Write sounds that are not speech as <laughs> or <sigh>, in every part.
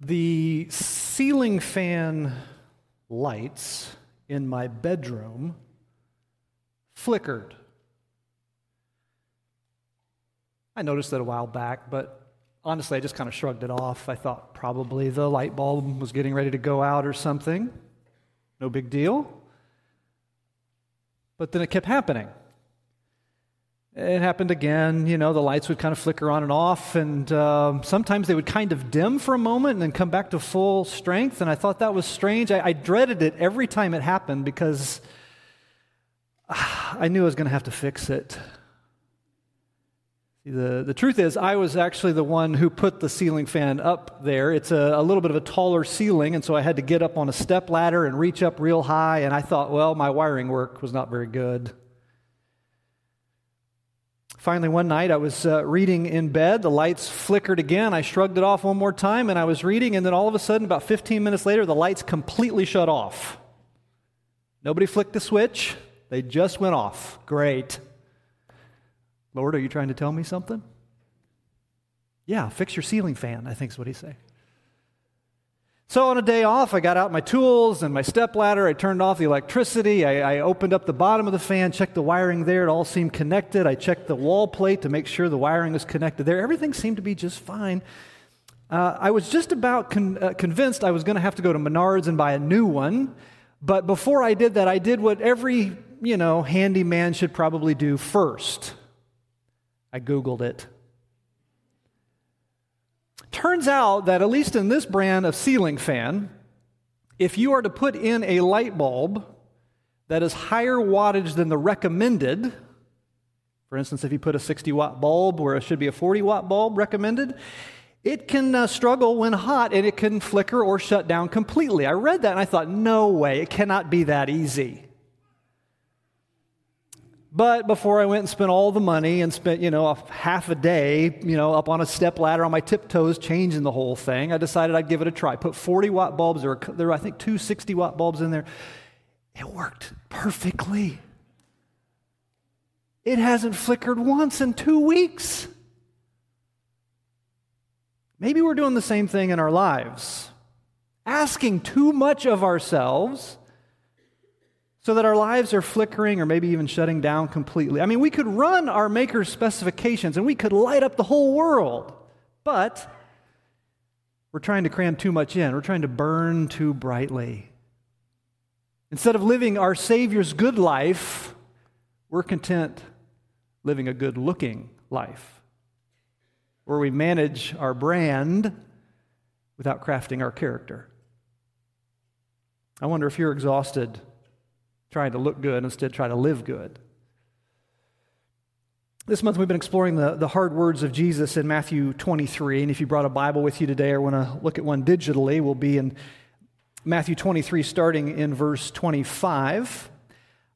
The ceiling fan lights in my bedroom flickered. I noticed it a while back, but honestly, I just kind of shrugged it off. I thought probably the light bulb was getting ready to go out or something. No big deal. But then it kept happening. It happened again. You know, the lights would kind of flicker on and off, and uh, sometimes they would kind of dim for a moment and then come back to full strength. And I thought that was strange. I, I dreaded it every time it happened because <sighs> I knew I was going to have to fix it. The, the truth is, I was actually the one who put the ceiling fan up there. It's a, a little bit of a taller ceiling, and so I had to get up on a step ladder and reach up real high. And I thought, well, my wiring work was not very good. Finally, one night I was uh, reading in bed. The lights flickered again. I shrugged it off one more time and I was reading, and then all of a sudden, about 15 minutes later, the lights completely shut off. Nobody flicked the switch, they just went off. Great. Lord, are you trying to tell me something? Yeah, fix your ceiling fan, I think is what he's saying. So on a day off, I got out my tools and my step ladder. I turned off the electricity. I, I, opened up the bottom of the fan, checked the wiring there. It all seemed connected. I checked the wall plate to make sure the wiring was connected there. Everything seemed to be just fine. Uh, I was just about con- uh, convinced I was going to have to go to Menards and buy a new one. But before I did that, I did what every you know handyman should probably do first. I Googled it. Turns out that, at least in this brand of ceiling fan, if you are to put in a light bulb that is higher wattage than the recommended, for instance, if you put a 60 watt bulb where it should be a 40 watt bulb recommended, it can uh, struggle when hot and it can flicker or shut down completely. I read that and I thought, no way, it cannot be that easy. But before I went and spent all the money and spent, you know, a half a day, you know, up on a step ladder on my tiptoes changing the whole thing, I decided I'd give it a try. Put 40 watt bulbs, there there were I think, two 60 watt bulbs in there. It worked perfectly. It hasn't flickered once in two weeks. Maybe we're doing the same thing in our lives, asking too much of ourselves so that our lives are flickering or maybe even shutting down completely. I mean, we could run our maker's specifications and we could light up the whole world, but we're trying to cram too much in. We're trying to burn too brightly. Instead of living our Savior's good life, we're content living a good looking life where we manage our brand without crafting our character. I wonder if you're exhausted trying to look good, instead, try to live good. This month, we've been exploring the, the hard words of Jesus in Matthew 23. And if you brought a Bible with you today or want to look at one digitally, we'll be in Matthew 23, starting in verse 25.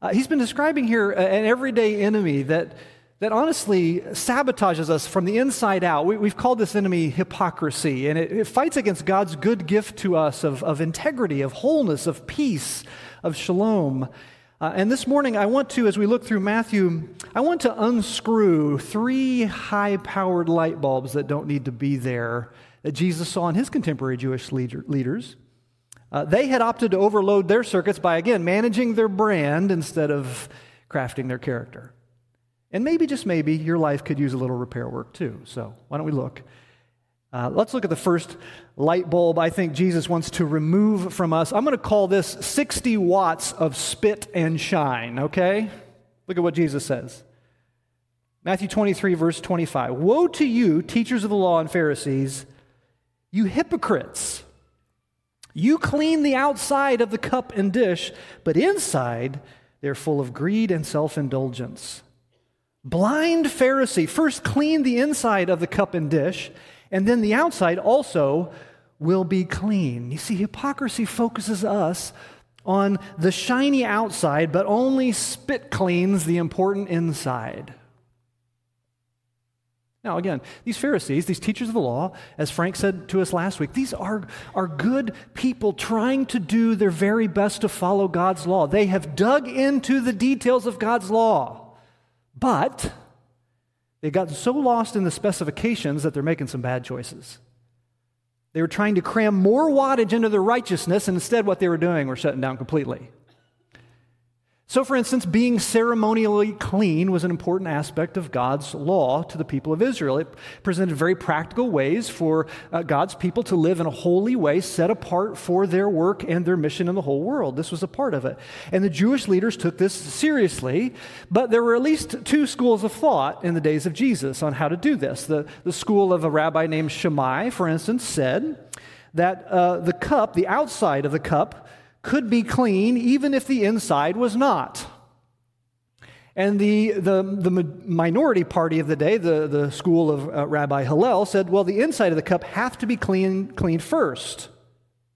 Uh, he's been describing here an everyday enemy that, that honestly sabotages us from the inside out. We, have called this enemy hypocrisy, and it, it fights against God's good gift to us of, of integrity, of wholeness, of peace, of shalom. Uh, and this morning, I want to, as we look through Matthew, I want to unscrew three high powered light bulbs that don't need to be there that Jesus saw in his contemporary Jewish leader, leaders. Uh, they had opted to overload their circuits by, again, managing their brand instead of crafting their character. And maybe, just maybe, your life could use a little repair work too. So, why don't we look? Uh, let's look at the first light bulb I think Jesus wants to remove from us. I'm going to call this 60 watts of spit and shine, okay? Look at what Jesus says. Matthew 23, verse 25. Woe to you, teachers of the law and Pharisees, you hypocrites! You clean the outside of the cup and dish, but inside they're full of greed and self indulgence. Blind Pharisee, first clean the inside of the cup and dish and then the outside also will be clean. You see, hypocrisy focuses us on the shiny outside, but only spit cleans the important inside. Now, again, these Pharisees, these teachers of the law, as Frank said to us last week, these are, are good people trying to do their very best to follow God's law. They have dug into the details of God's law. But They've gotten so lost in the specifications that they're making some bad choices. They were trying to cram more wattage into their righteousness, and instead, what they were doing were shutting down completely. So, for instance, being ceremonially clean was an important aspect of God's law to the people of Israel. It presented very practical ways for uh, God's people to live in a holy way, set apart for their work and their mission in the whole world. This was a part of it. And the Jewish leaders took this seriously, but there were at least two schools of thought in the days of Jesus on how to do this. The, the school of a rabbi named Shammai, for instance, said that uh, the cup, the outside of the cup, could be clean even if the inside was not. And the, the, the minority party of the day, the, the school of uh, Rabbi Hillel, said, well, the inside of the cup have to be clean, cleaned first.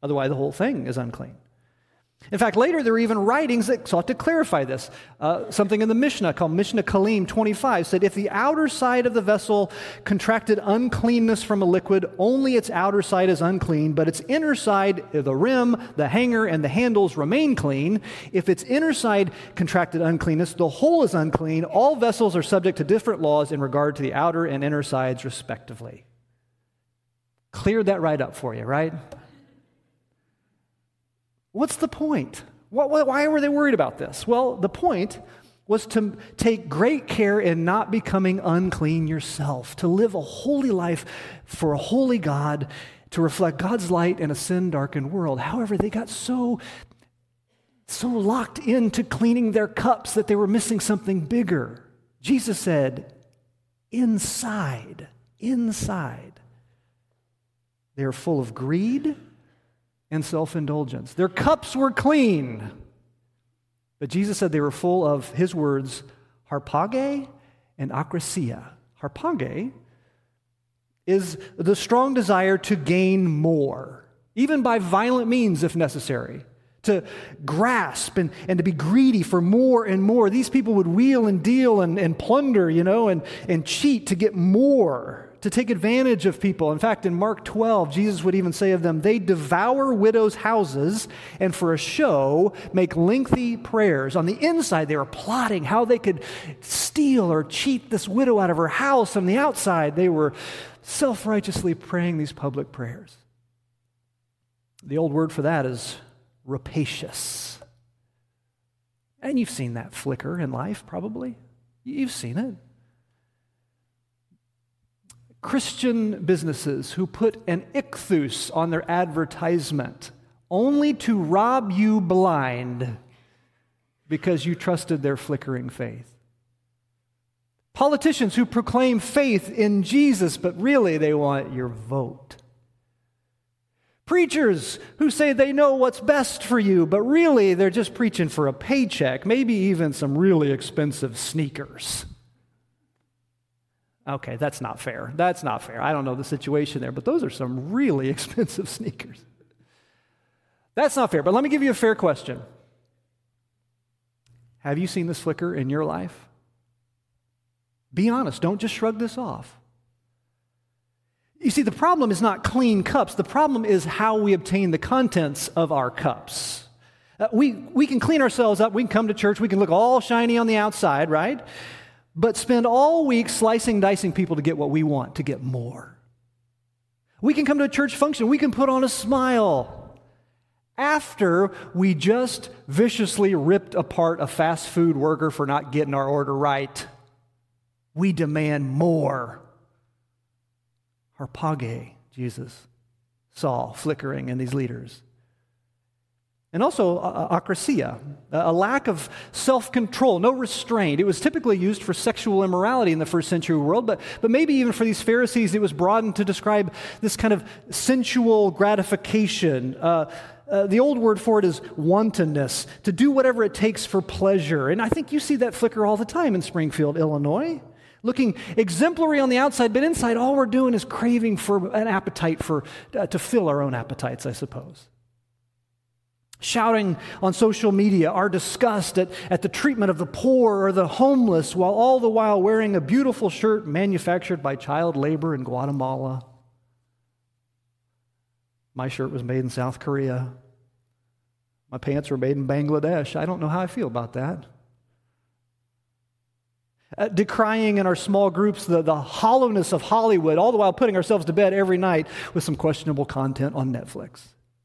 Otherwise, the whole thing is unclean. In fact, later there were even writings that sought to clarify this. Uh, something in the Mishnah called Mishnah Kelim 25 said if the outer side of the vessel contracted uncleanness from a liquid, only its outer side is unclean, but its inner side, the rim, the hanger, and the handles remain clean. If its inner side contracted uncleanness, the whole is unclean. All vessels are subject to different laws in regard to the outer and inner sides, respectively. Cleared that right up for you, right? What's the point? Why were they worried about this? Well, the point was to take great care in not becoming unclean yourself, to live a holy life for a holy God, to reflect God's light in a sin darkened world. However, they got so so locked into cleaning their cups that they were missing something bigger. Jesus said, inside, inside, they are full of greed and self indulgence. Their cups were clean, but Jesus said they were full of his words, harpage and akrasia. Harpage is the strong desire to gain more, even by violent means if necessary to grasp and, and to be greedy for more and more. These people would wheel and deal and, and plunder, you know, and, and cheat to get more to take advantage of people. In fact, in Mark 12, Jesus would even say of them, they devour widows' houses and for a show make lengthy prayers. On the inside, they were plotting how they could steal or cheat this widow out of her house. On the outside, they were self righteously praying these public prayers. The old word for that is rapacious. And you've seen that flicker in life, probably. You've seen it. Christian businesses who put an ichthus on their advertisement only to rob you blind because you trusted their flickering faith. Politicians who proclaim faith in Jesus, but really they want your vote. Preachers who say they know what's best for you, but really they're just preaching for a paycheck, maybe even some really expensive sneakers. Okay, that's not fair. That's not fair. I don't know the situation there, but those are some really <laughs> expensive sneakers. That's not fair, but let me give you a fair question. Have you seen this flicker in your life? Be honest, don't just shrug this off. You see, the problem is not clean cups, the problem is how we obtain the contents of our cups. Uh, we, we can clean ourselves up, we can come to church, we can look all shiny on the outside, right? But spend all week slicing, dicing people to get what we want, to get more. We can come to a church function, we can put on a smile after we just viciously ripped apart a fast food worker for not getting our order right. We demand more. Harpage, Jesus saw flickering in these leaders and also akrasia, a lack of self control, no restraint. It was typically used for sexual immorality in the first century world, but, but maybe even for these Pharisees, it was broadened to describe this kind of sensual gratification. Uh, uh, the old word for it is wantonness, to do whatever it takes for pleasure. And I think you see that flicker all the time in Springfield, Illinois. Looking exemplary on the outside, but inside, all we're doing is craving for an appetite for, uh, to fill our own appetites, I suppose shouting on social media our disgust at, at the treatment of the poor or the homeless, while all the while wearing a beautiful shirt manufactured by child labor in Guatemala. My shirt was made in South Korea. My pants were made in Bangladesh. I don't know how I feel about that. uh, decrying in our small groups the, the hollowness of Hollywood, all the while putting ourselves to bed every night with some questionable content on Netflix.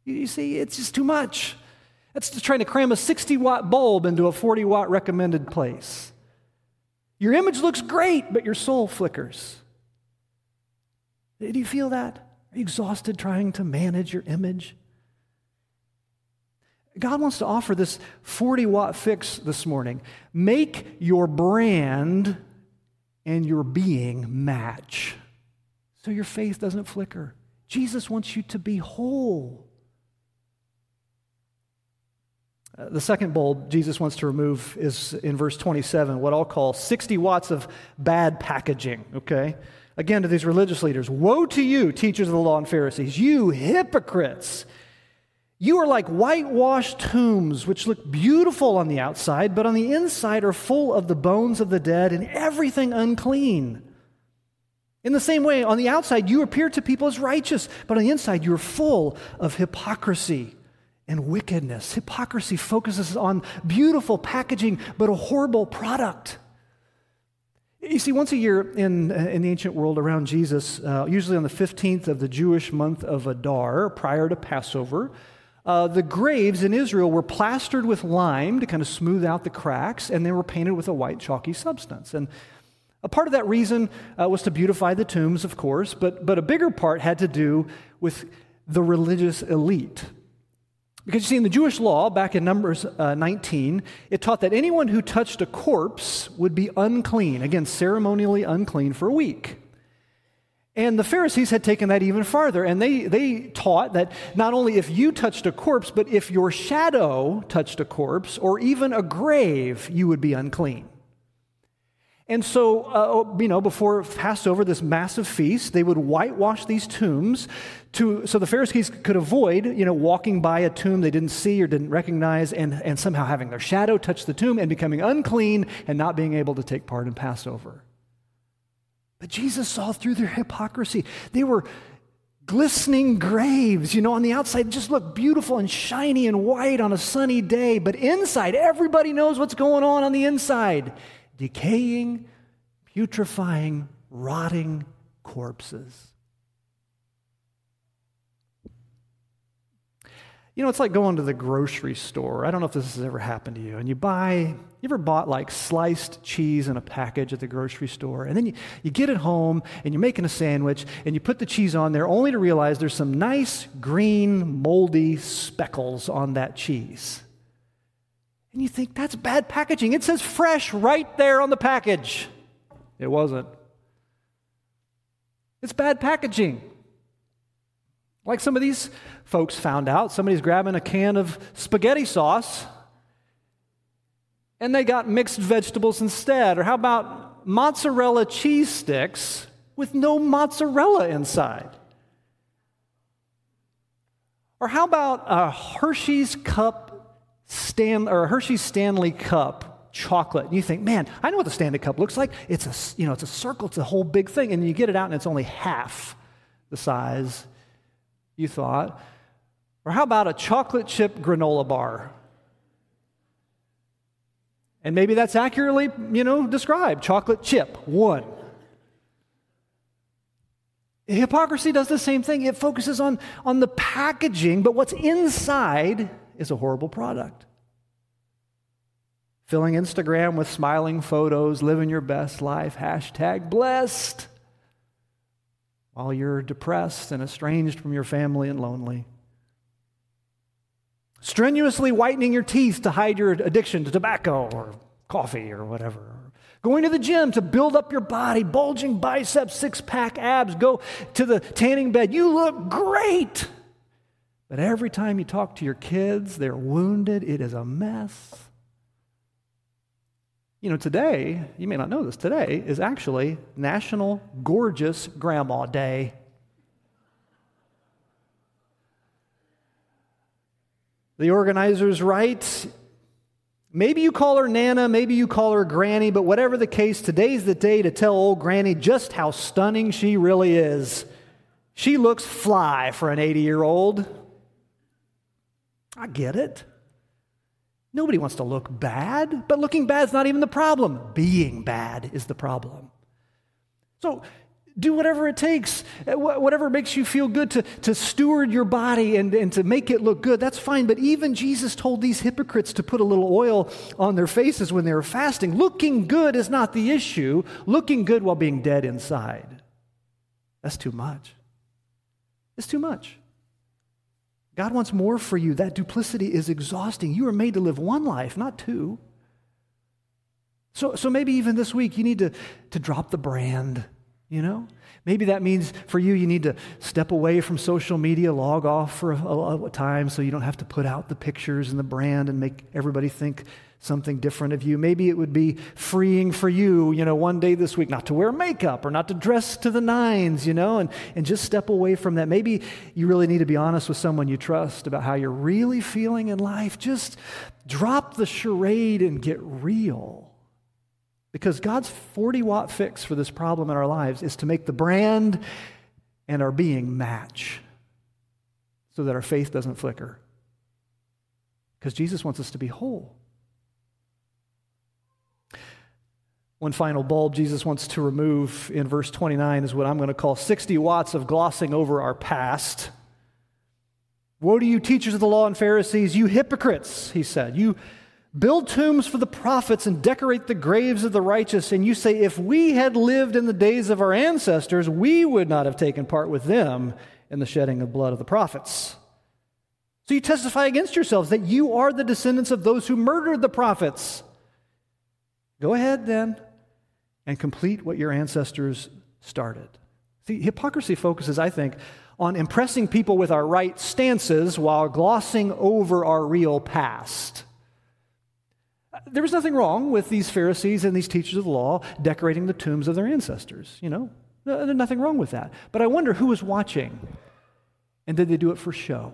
You, you see, it's just too much. That's just trying to cram a 60 watt bulb into a 40 watt recommended place. Your image looks great, but your soul flickers. Do you feel that? Are you exhausted trying to manage your image? God wants to offer this 40 watt fix this morning. Make your brand and your being match so your faith doesn't flicker. Jesus wants you to be whole. Uh, Uh, the second bulb Jesus wants to remove is in verse 27, what I'll call 60 watts of bad packaging, okay? Again, to these religious leaders Woe to you, teachers of the law and Pharisees, you hypocrites! You are like whitewashed tombs, which look beautiful on the outside, but on the inside are full of the bones of the dead and everything unclean. In the same way, on the outside, you appear to people as righteous, but on the inside, you're full of hypocrisy and wickedness. Hypocrisy focuses on beautiful packaging, but a horrible product. You see, once a year in, in the ancient world around Jesus, uh, usually on the 15th of the Jewish month of Adar, prior to Passover, uh, the graves in Israel were plastered with lime to kind of smooth out the cracks, and they were painted with a white chalky substance. And a part of that reason uh, was to beautify the tombs, of course, but, but a bigger part had to do with the religious elite. Because you see, in the Jewish law, back in Numbers uh, 19, it taught that anyone who touched a corpse would be unclean, again, ceremonially unclean for a week. And the Pharisees had taken that even farther, and they, they taught that not only if you touched a corpse, but if your shadow touched a corpse or even a grave, you would be unclean. And so, uh, you know, before Passover, this massive feast, they would whitewash these tombs to, so the Pharisees could avoid, you know, walking by a tomb they didn't see or didn't recognize and, and somehow having their shadow touch the tomb and becoming unclean and not being able to take part in Passover. But Jesus saw through their hypocrisy. They were glistening graves, you know, on the outside just look beautiful and shiny and white on a sunny day, but inside, everybody knows what's going on on the inside decaying, putrefying, rotting corpses. You know, it's like going to the grocery store. I don't know if this has ever happened to you. And you buy, you ever bought like sliced cheese in a package at the grocery store? And then you, you get it home and you're making a sandwich and you put the cheese on there only to realize there's some nice green, moldy speckles on that cheese. And you think, that's bad packaging. It says fresh right there on the package. It wasn't. It's bad packaging. Like some of these folks found out, somebody's grabbing a can of spaghetti sauce and they got mixed vegetables instead. Or how about mozzarella cheese sticks with no mozzarella inside? Or how about a Hershey's cup Stan, or Hershey's Stanley cup chocolate? And you think, man, I know what the Stanley cup looks like. It's a, you know, it's a circle, it's a whole big thing. And you get it out and it's only half the size you thought. Or how about a chocolate chip granola bar? And maybe that's accurately, you know, described. Chocolate chip, one. Hypocrisy does the same thing. It focuses on, on the packaging, but what's inside is a horrible product. Filling Instagram with smiling photos, living your best life, hashtag blessed while you're depressed and estranged from your family and lonely. Strenuously whitening your teeth to hide your addiction to tobacco or coffee or whatever. Going to the gym to build up your body, bulging biceps, six pack abs. Go to the tanning bed. You look great. But every time you talk to your kids, they're wounded. It is a mess. You know, today, you may not know this, today is actually National Gorgeous Grandma Day. The organizers write maybe you call her Nana, maybe you call her Granny, but whatever the case, today's the day to tell old Granny just how stunning she really is. She looks fly for an 80 year old. I get it. Nobody wants to look bad, but looking bad is not even the problem. Being bad is the problem. So do whatever it takes, uh, whatever makes you feel good to, to steward your body and, and to make it look good. That's fine. But even Jesus told these hypocrites to put a little oil on their faces when they were fasting. Looking good is not the issue, looking good while being dead inside. That's too much. It's too much. God wants more for you. That duplicity is exhausting. You are made to live one life, not two. So, so maybe even this week you need to, to drop the brand you know? Maybe that means for you, you need to step away from social media, log off for a, a, a, time so you don't have to put out the pictures and the brand and make everybody think something different of you. Maybe it would be freeing for you, you know, one day this week not to wear makeup or not to dress to the nines, you know, and, and just step away from that. Maybe you really need to be honest with someone you trust about how you're really feeling in life. Just drop the charade and get real. Because God's 40 watt fix for this problem in our lives is to make the brand and our being match so that our faith doesn't flicker. Because Jesus wants us to be whole. One final bulb Jesus wants to remove in verse 29 is what I'm going to call 60 watts of glossing over our past. Woe to you, teachers of the law and Pharisees, you hypocrites, he said. You Build tombs for the prophets and decorate the graves of the righteous. And you say, if we had lived in the days of our ancestors, we would not have taken part with them in the shedding of blood of the prophets. So you testify against yourselves that you are the descendants of those who murdered the prophets. Go ahead then and complete what your ancestors started. See, hypocrisy focuses, I think, on impressing people with our right stances while glossing over our real past. There was nothing wrong with these Pharisees and these teachers of the law decorating the tombs of their ancestors, you know. There's nothing wrong with that. But I wonder who was watching and did they do it for show?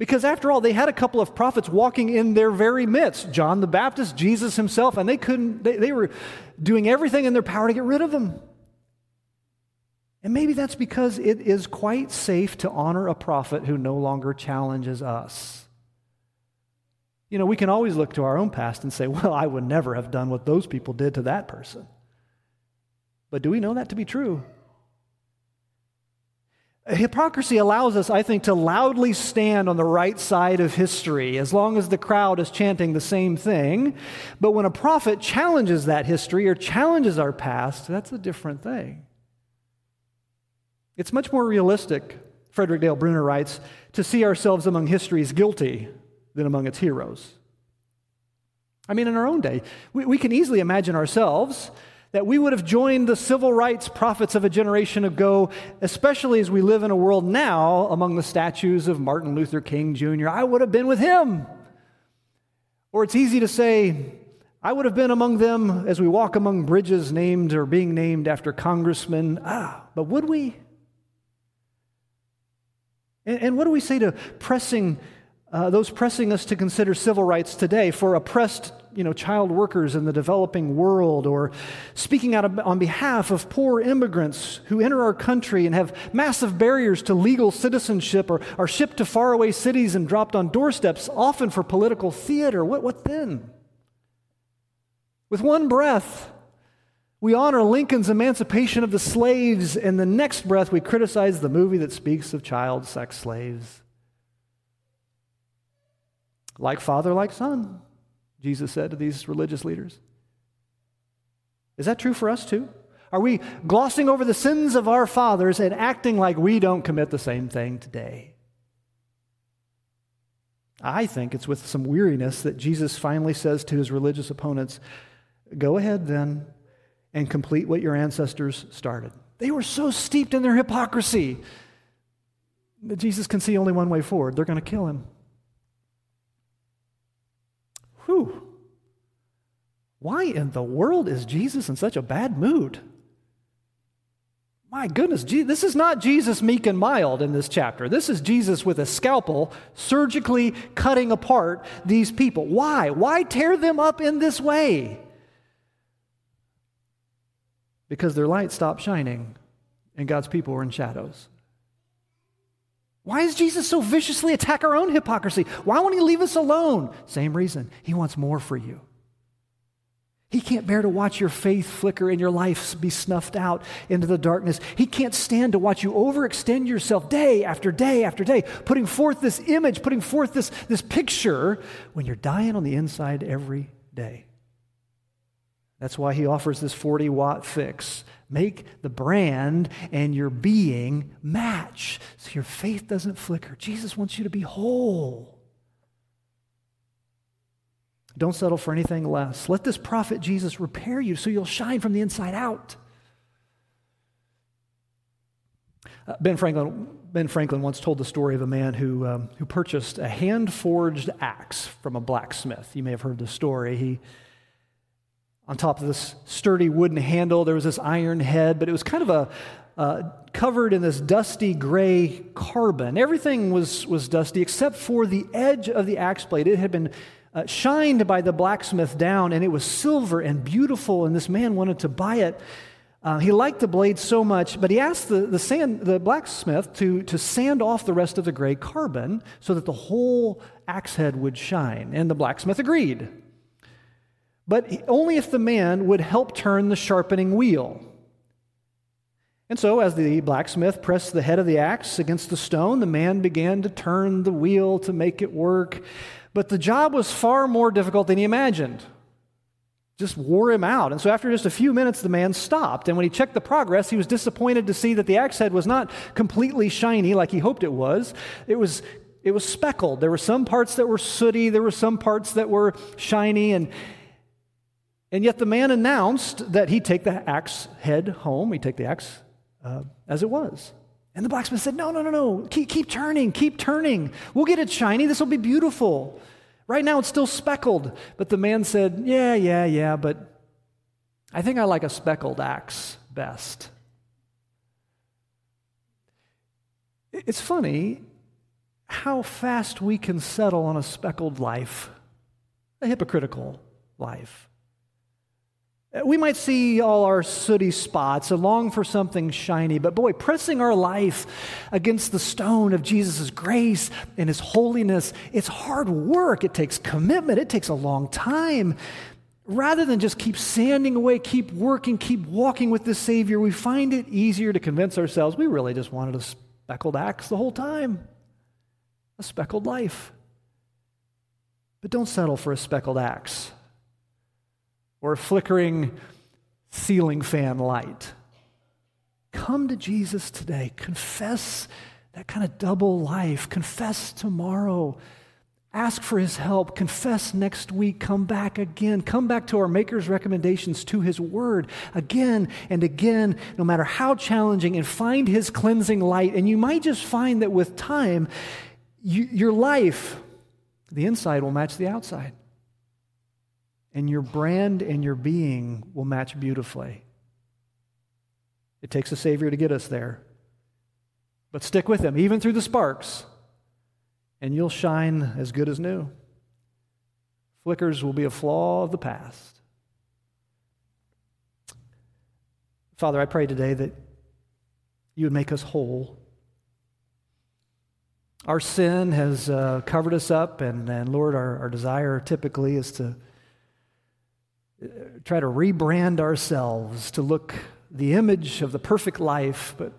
Because after all, they had a couple of prophets walking in their very midst John the Baptist, Jesus himself, and they couldn't, they, they were doing everything in their power to get rid of them. And maybe that's because it is quite safe to honor a prophet who no longer challenges us. You know, we can always look to our own past and say, well, I would never have done what those people did to that person. But do we know that to be true? Hypocrisy allows us, I think, to loudly stand on the right side of history as long as the crowd is chanting the same thing. But when a prophet challenges that history or challenges our past, that's a different thing. It's much more realistic, Frederick Dale Bruner writes, to see ourselves among history's guilty than among its heroes. I mean, in our own day, we, we can easily imagine ourselves that we would have joined the civil rights prophets of a generation ago, especially as we live in a world now among the statues of Martin Luther King Jr. I would have been with him. Or it's easy to say, I would have been among them as we walk among bridges named or being named after congressmen. Ah, but would we? And, and what do we say to pressing uh, those pressing us to consider civil rights today for oppressed you know, child workers in the developing world, or speaking out on behalf of poor immigrants who enter our country and have massive barriers to legal citizenship or are shipped to faraway cities and dropped on doorsteps, often for political theater. What, what then? With one breath, we honor Lincoln's emancipation of the slaves, and the next breath, we criticize the movie that speaks of child sex slaves. Like father, like son, Jesus said to these religious leaders. Is that true for us too? Are we glossing over the sins of our fathers and acting like we don't commit the same thing today? I think it's with some weariness that Jesus finally says to his religious opponents, Go ahead then and complete what your ancestors started. They were so steeped in their hypocrisy that Jesus can see only one way forward. They're going to kill him. Whew. Why in the world is Jesus in such a bad mood? My goodness, this is not Jesus meek and mild in this chapter. This is Jesus with a scalpel surgically cutting apart these people. Why? Why tear them up in this way? Because their light stopped shining and God's people were in shadows. Why does Jesus so viciously attack our own hypocrisy? Why won't he leave us alone? Same reason. He wants more for you. He can't bear to watch your faith flicker and your life be snuffed out into the darkness. He can't stand to watch you overextend yourself day after day after day, putting forth this image, putting forth this, this picture when you're dying on the inside every day. That's why he offers this 40 watt fix. Make the brand and your being match so your faith doesn't flicker. Jesus wants you to be whole. Don't settle for anything less. Let this prophet Jesus repair you so you'll shine from the inside out. Uh, ben, Franklin, ben Franklin once told the story of a man who, um, who purchased a hand forged axe from a blacksmith. You may have heard the story. He, on top of this sturdy wooden handle, there was this iron head, but it was kind of a, uh, covered in this dusty gray carbon. Everything was, was dusty except for the edge of the axe blade. It had been uh, shined by the blacksmith down, and it was silver and beautiful, and this man wanted to buy it. Uh, he liked the blade so much, but he asked the, the, sand, the blacksmith to, to sand off the rest of the gray carbon so that the whole axe head would shine. And the blacksmith agreed. But only if the man would help turn the sharpening wheel. And so, as the blacksmith pressed the head of the axe against the stone, the man began to turn the wheel to make it work. But the job was far more difficult than he imagined. Just wore him out. And so, after just a few minutes, the man stopped. And when he checked the progress, he was disappointed to see that the axe head was not completely shiny like he hoped it was. It was, it was speckled. There were some parts that were sooty, there were some parts that were shiny. And, and yet, the man announced that he'd take the axe head home, he'd take the axe uh, as it was. And the blacksmith said, No, no, no, no. Keep, keep turning, keep turning. We'll get it shiny. This will be beautiful. Right now it's still speckled. But the man said, Yeah, yeah, yeah, but I think I like a speckled axe best. It's funny how fast we can settle on a speckled life, a hypocritical life. Uh, we might see all our sooty spots and long for something shiny, but boy, pressing our life against the stone of Jesus' grace and his holiness, it's hard work. It takes commitment, it takes a long time. Rather than just keep sanding away, keep working, keep walking with the Savior, we find it easier to convince ourselves we really just wanted a speckled axe the whole time, a speckled life. But don't settle for a speckled axe or a flickering ceiling fan light. Come to Jesus today. Confess that kind of double life. Confess tomorrow. Ask for his help. Confess next week. Come back again. Come back to our Maker's recommendations to his word again and again, no matter how challenging, and find his cleansing light. And you might just find that with time, you, your life, the inside will match the outside and your brand and your being will match beautifully. It takes a Savior to get us there. But stick with Him, even through the sparks, and you'll shine as good as new. Flickers will be a flaw of the past. Father, I pray today that you would make us whole. Our sin has uh, covered us up, and, and Lord, our, our desire typically is to try to rebrand ourselves to look the image of the perfect life, but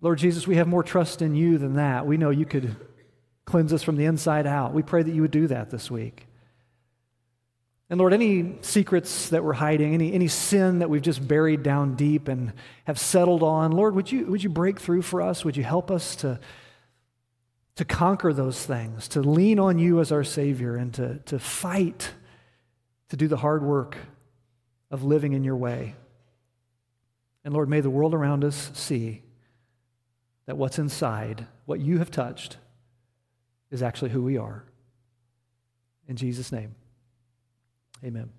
Lord Jesus, we have more trust in you than that. We know you could cleanse us from the inside out. We pray that you would do that this week. And Lord, any secrets that we're hiding, any, any sin that we've just buried down deep and have settled on, Lord, would you, would you break through for us? Would you help us to, to conquer those things, to lean on you as our Savior, and to, to fight to do the hard work of living in your way. And Lord, may the world around us see that what's inside, what you have touched, is actually who we are. In Jesus' name, amen.